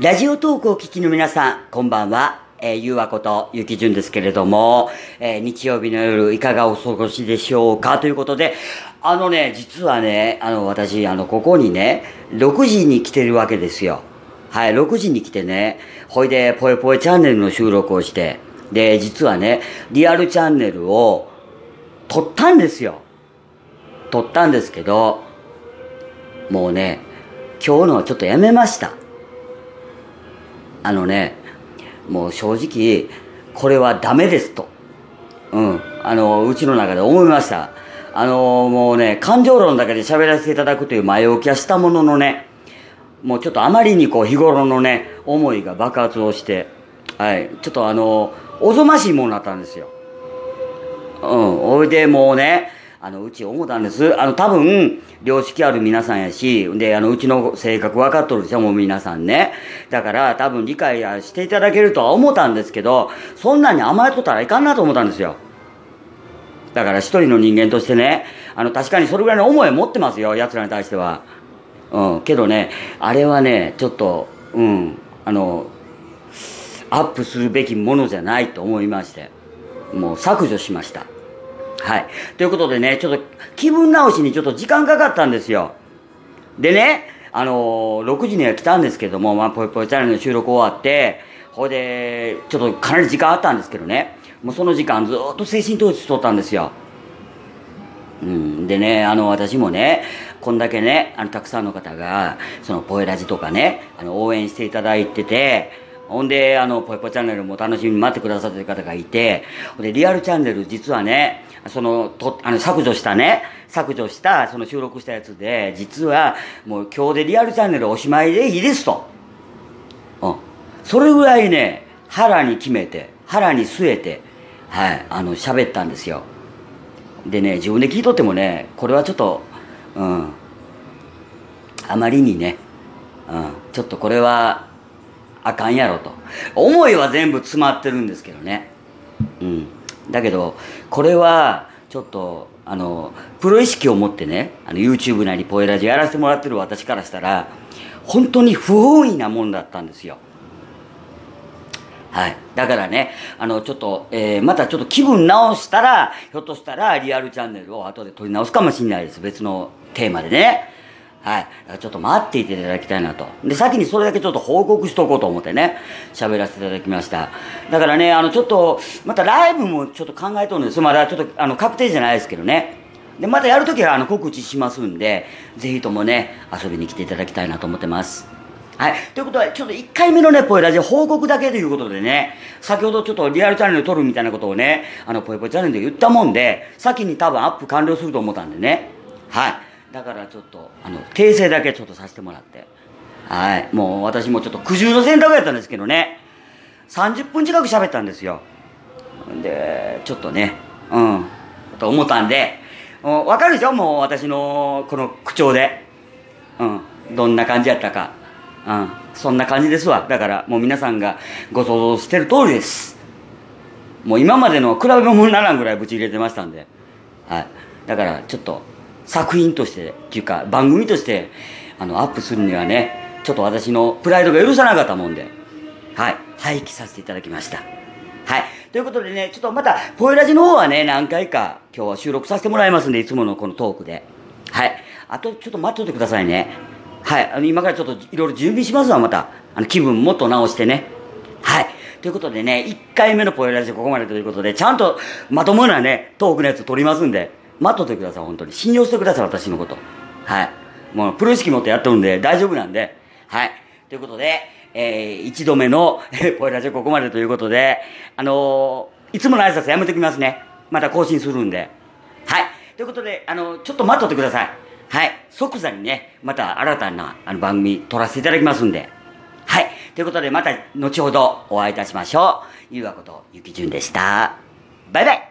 ラジオトークを聞きの皆さん、こんばんは。えー、ゆうわことゆきじゅんですけれども、えー、日曜日の夜いかがお過ごしでしょうか？ということで、あのね、実はね、あの、私、あの、ここにね、6時に来てるわけですよ。はい、6時に来てね、ほいで、ぽえぽえチャンネルの収録をして、で、実はね、リアルチャンネルを撮ったんですよ。撮ったんですけど、もうね、今日のはちょっとやめました。あのね、もう正直、これはダメですと。うん。あの、うちの中で思いました。あの、もうね、感情論だけで喋らせていただくという前置きはしたもののね、もうちょっとあまりにこう日頃のね、思いが爆発をして、はい、ちょっとあの、おぞましいものになったんですよ。うん、おいでもうね、あの、うち思ったんです。あの、多分、良識ある皆さんやし、で、あの、うちの性格分かっとるでしょ、もう皆さんね。だから、多分理解していただけるとは思ったんですけど、そんなに甘えとったらいかんなと思ったんですよ。だから一人の人間としてね、あの、確かにそれぐらいの思いを持ってますよ、奴らに対しては。うん、けどね、あれはね、ちょっと、うん、あの、アップするべきものじゃないと思いまして、もう削除しました。はい。ということでね、ちょっと気分直しにちょっと時間かかったんですよ。でね、あのー、6時には来たんですけども、まあ、ぽいぽいチャンネルの収録終わって、ほいで、ちょっとかなり時間あったんですけどね、もうその時間ずっと精神統一しとったんですよ。うん、でね、あの、私もね、こんだけね、あの、たくさんの方が、その、ポエラジとかね、あの、応援していただいてて、ほんで、あの、ぽいぽいチャンネルも楽しみに待ってくださってる方がいて、ほんで、リアルチャンネル実はね、その、と、あの、削除したね、削除した、その収録したやつで、実は、もう今日でリアルチャンネルおしまいでいいですと。うん。それぐらいね、腹に決めて、腹に据えて、はい、あの、喋ったんですよ。でね、自分で聞いとってもね、これはちょっと、うん、あまりにね、うん、ちょっとこれは、あかんやろと。思いは全部詰まってるんですけどね。うん。だけどこれはちょっとあのプロ意識を持ってねあの YouTube なりポエラジやらせてもらってる私からしたら本当に不本意なもんだったんですよはい。だからね、あの、ちょっと、えー、またちょっと気分直したら、ひょっとしたらリアルチャンネルを後で撮り直すかもしれないです。別のテーマでね。はい。ちょっと待っていていただきたいなと。で、先にそれだけちょっと報告しとこうと思ってね、喋らせていただきました。だからね、あの、ちょっと、またライブもちょっと考えとるんです。まだちょっと、あの、確定じゃないですけどね。で、またやるときは、あの、告知しますんで、ぜひともね、遊びに来ていただきたいなと思ってます。はい。ということは、ちょっと1回目のね、ポイラジオ報告だけということでね、先ほどちょっとリアルチャンネル撮るみたいなことをね、あの、ポイポイチャンネルで言ったもんで、先に多分アップ完了すると思ったんでね。はい。だからちょっとあの訂正だけちょっとさせてもらって。はい。もう私もちょっと苦渋の選択やったんですけどね。30分近く喋ったんですよ。でちょっとね。うん。と思ったんで。分かるでしょ？もう私のこの口調で。うん。どんな感じやったか。うん。そんな感じですわ。だからもう皆さんがご想像してる通りです。もう今までの比べ物にならんぐらいブチ入れてましたんで。はい。だからちょっと作品としてっていうか番組としてあのアップするにはねちょっと私のプライドが許さなかったもんではい廃棄させていただきました。はい。ということでねちょっとまたポエラジの方はね何回か今日は収録させてもらいますんでいつものこのトークで。はい。あとちょっと待っといてくださいね。はい。あの今からちょっといろいろ準備しますわまた。あの気分もっと直してね。はい。ということでね、1回目のポエラジここまでということで、ちゃんとまともなね、トークのやつ撮りますんで、待っとってください、本当に。信用してください、私のこと。はい。もう、プロ意識持ってやってるんで、大丈夫なんで。はい。ということで、えー、一度目の、えポイラジオここまでということで、あのー、いつもの挨拶やめてきますね。また更新するんで。はい。ということで、あのー、ちょっと待っとってください。はい。即座にね、また新たなあの番組撮らせていただきますんで。はい。ということで、また後ほどお会いいたしましょう。ゆうわことゆきじゅんでした。バイバイ